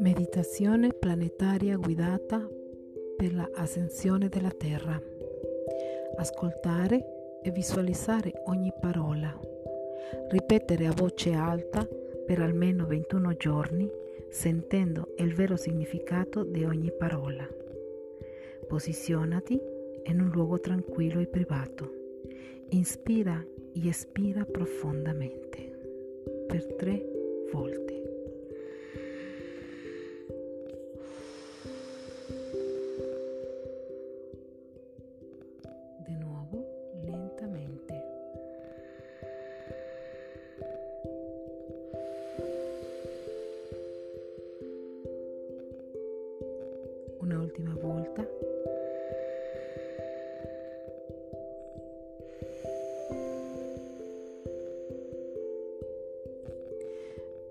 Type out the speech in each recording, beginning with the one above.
Meditazione planetaria guidata per la ascensione della Terra. Ascoltare e visualizzare ogni parola. Ripetere a voce alta per almeno 21 giorni, sentendo il vero significato di ogni parola. Posizionati in un luogo tranquillo e privato. Inspira e espira profondamente per tre volte.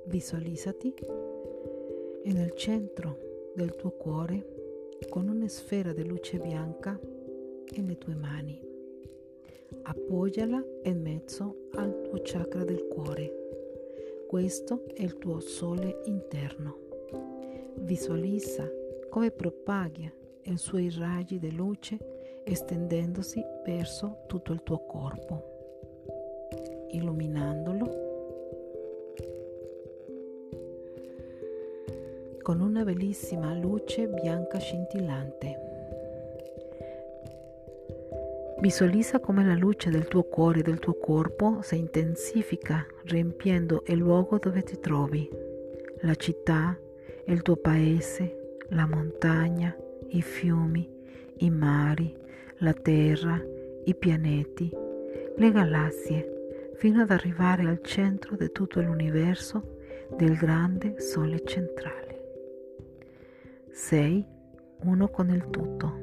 Visualizzati e nel centro del tuo cuore con una sfera di luce bianca nelle tue mani. Appoggiala in mezzo al tuo chakra del cuore. Questo è il tuo sole interno. Visualizza come propaga i suoi raggi di luce estendendosi verso tutto il tuo corpo, illuminandolo con una bellissima luce bianca scintillante. Visualizza come la luce del tuo cuore e del tuo corpo si intensifica riempiendo il luogo dove ti trovi, la città, il tuo paese, la montagna, i fiumi, i mari, la terra, i pianeti, le galassie, fino ad arrivare al centro di tutto l'universo del grande Sole centrale. Sei uno con il tutto.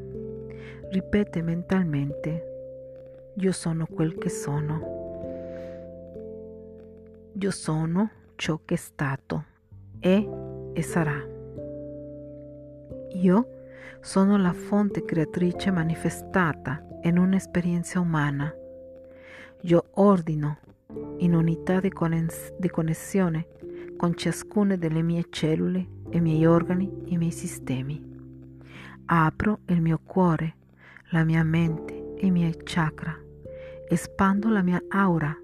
Ripete mentalmente, io sono quel che sono. Io sono ciò che è stato, è e sarà. Io sono la fonte creatrice manifestata in un'esperienza umana. Io ordino in unità di, connessione con ciascuna delle mie cellule, i miei organi, i miei sistemi. Apro il mio cuore, la mia mente, i miei chakra. Espando la mia aura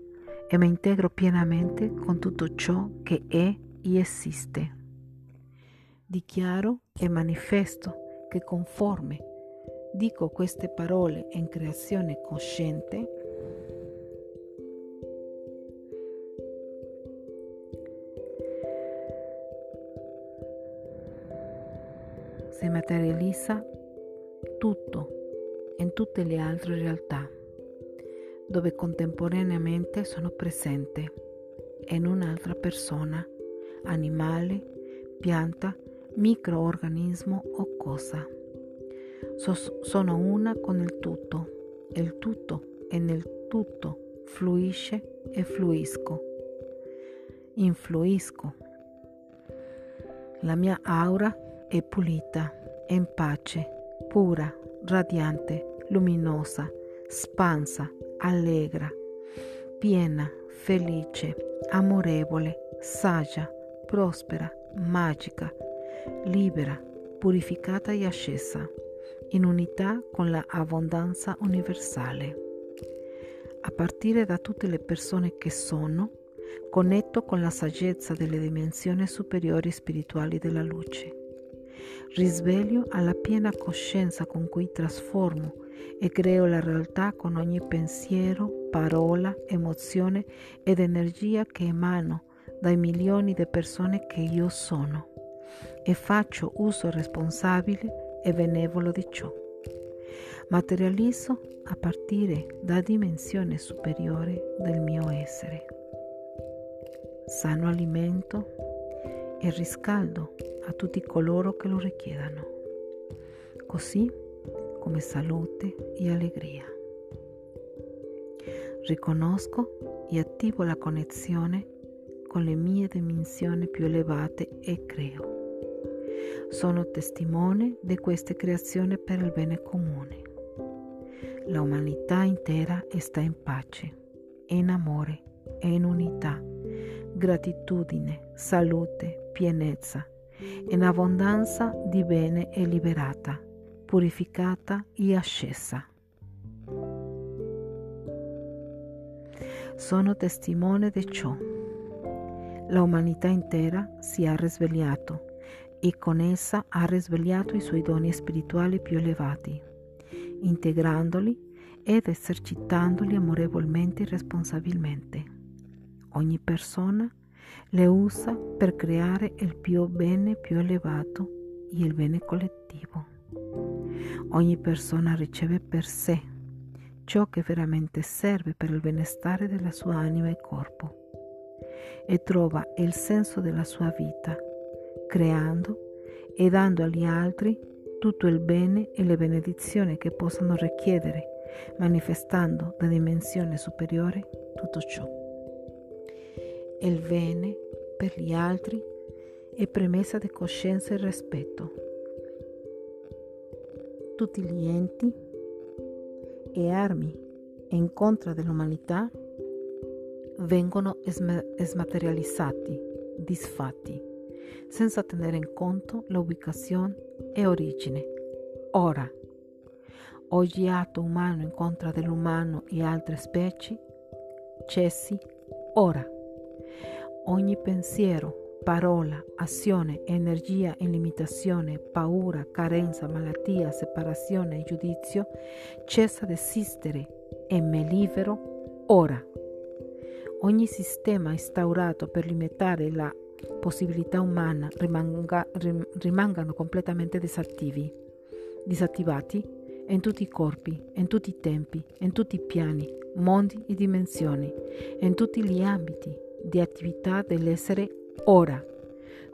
e mi integro pienamente con tutto ciò che è e esiste. Dichiaro e manifesto che conforme dico queste parole in creazione cosciente, si materializza tutto in tutte le altre realtà, dove contemporaneamente sono presente in un'altra persona, animale, pianta, microorganismo o cosa. So, sono una con il tutto, il tutto e nel tutto fluisce e fluisco. Influisco. La mia aura è pulita, è in pace, pura, radiante, luminosa, spansa, allegra, piena, felice, amorevole, saggia, prospera, magica, libera, purificata e ascesa, in unità con la abbondanza universale. A partire da tutte le persone che sono, connetto con la saggezza delle dimensioni superiori spirituali della luce. Risveglio alla piena coscienza con cui trasformo e creo la realtà con ogni pensiero, parola, emozione ed energia che emano dai milioni di persone che io sono e faccio uso responsabile e benevolo di ciò. Materializzo a partire da dimensione superiore del mio essere. Sano alimento e riscaldo a tutti coloro che lo richiedano, così come salute e allegria. Riconosco e attivo la connessione con le mie dimensioni più elevate e creo. Sono testimone di queste creazioni per il bene comune. La umanità intera sta in pace, in amore e in unità, gratitudine, salute, pienezza in abbondanza di bene è liberata, purificata e ascesa. Sono testimone di ciò. La umanità intera si è risvegliato e con essa ha risvegliato i suoi doni spirituali più elevati, integrandoli ed esercitandoli amorevolmente e responsabilmente. Ogni persona le usa per creare il più bene più elevato e il bene collettivo. Ogni persona riceve per sé ciò che veramente serve per il benestare della sua anima e corpo e trova il senso della sua vita, creando e dando agli altri tutto il bene e le benedizioni che possano richiedere, manifestando da dimensione superiore tutto ciò il bene per gli altri è premessa di coscienza e rispetto. Tutti gli enti e armi in contra dell'umanità vengono smaterializzati, disfatti, senza tenere in conto l'ubicazione e origine. Ora, oggi atto umano incontra dell'umano e altre specie, cessi ora. Ogni pensiero, parola, azione, energia in limitazione, paura, carenza, malattia, separazione e giudizio cessa di esistere e me libero ora. Ogni sistema instaurato per limitare la possibilità umana rimanga, rimangano completamente disattivi, disattivati in tutti i corpi, in tutti i tempi, in tutti i piani, mondi e dimensioni, in tutti gli ambiti di attività dell'essere ora.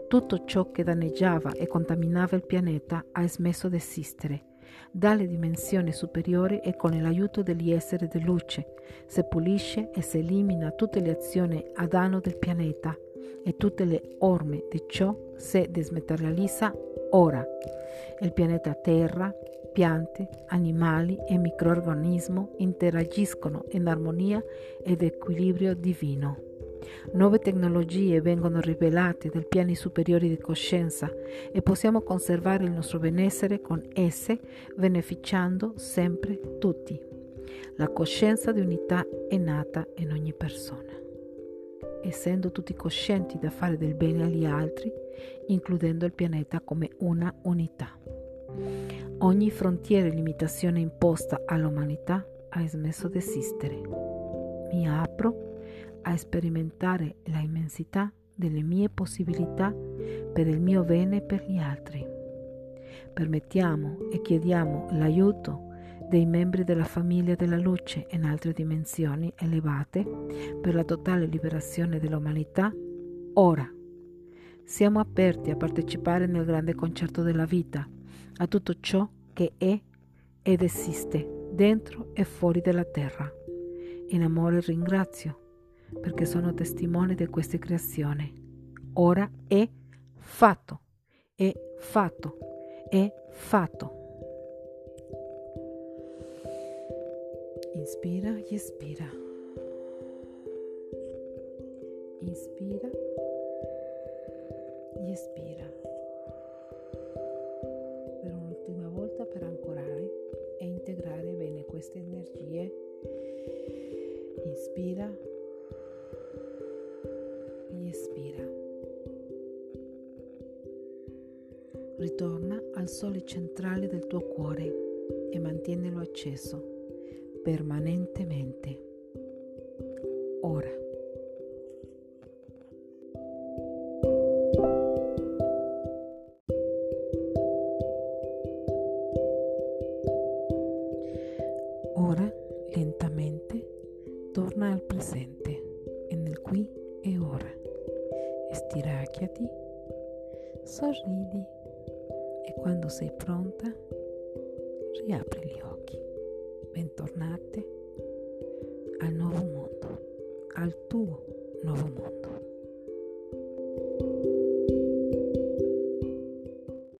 Tutto ciò che danneggiava e contaminava il pianeta ha smesso di esistere. Dalle dimensioni superiori e con l'aiuto degli esseri di luce si pulisce e si elimina tutte le azioni a danno del pianeta e tutte le orme di ciò si dismaterializza ora. Il pianeta Terra, piante, animali e microorganismi interagiscono in armonia ed equilibrio divino. Nuove tecnologie vengono rivelate dai piani superiori di coscienza e possiamo conservare il nostro benessere con esse, beneficiando sempre tutti. La coscienza di unità è nata in ogni persona. Essendo tutti coscienti da fare del bene agli altri, includendo il pianeta come una unità. Ogni frontiera e limitazione imposta all'umanità ha smesso di esistere. Mi apro a sperimentare la immensità delle mie possibilità per il mio bene e per gli altri. Permettiamo e chiediamo l'aiuto dei membri della famiglia della luce in altre dimensioni elevate per la totale liberazione dell'umanità ora. Siamo aperti a partecipare nel grande concerto della vita, a tutto ciò che è ed esiste dentro e fuori della terra. In amore ringrazio perché sono testimone di questa creazione. Ora è fatto, è fatto, è fatto. Inspira e espira. Inspira e espira. Per un'ultima volta per ancorare e integrare bene queste energie. Inspira espira. Ritorna al sole centrale del tuo cuore e mantienilo acceso permanentemente. Ora. Stiracchiati, sorridi e quando sei pronta riapri gli occhi. Bentornate al nuovo mondo, al tuo nuovo mondo.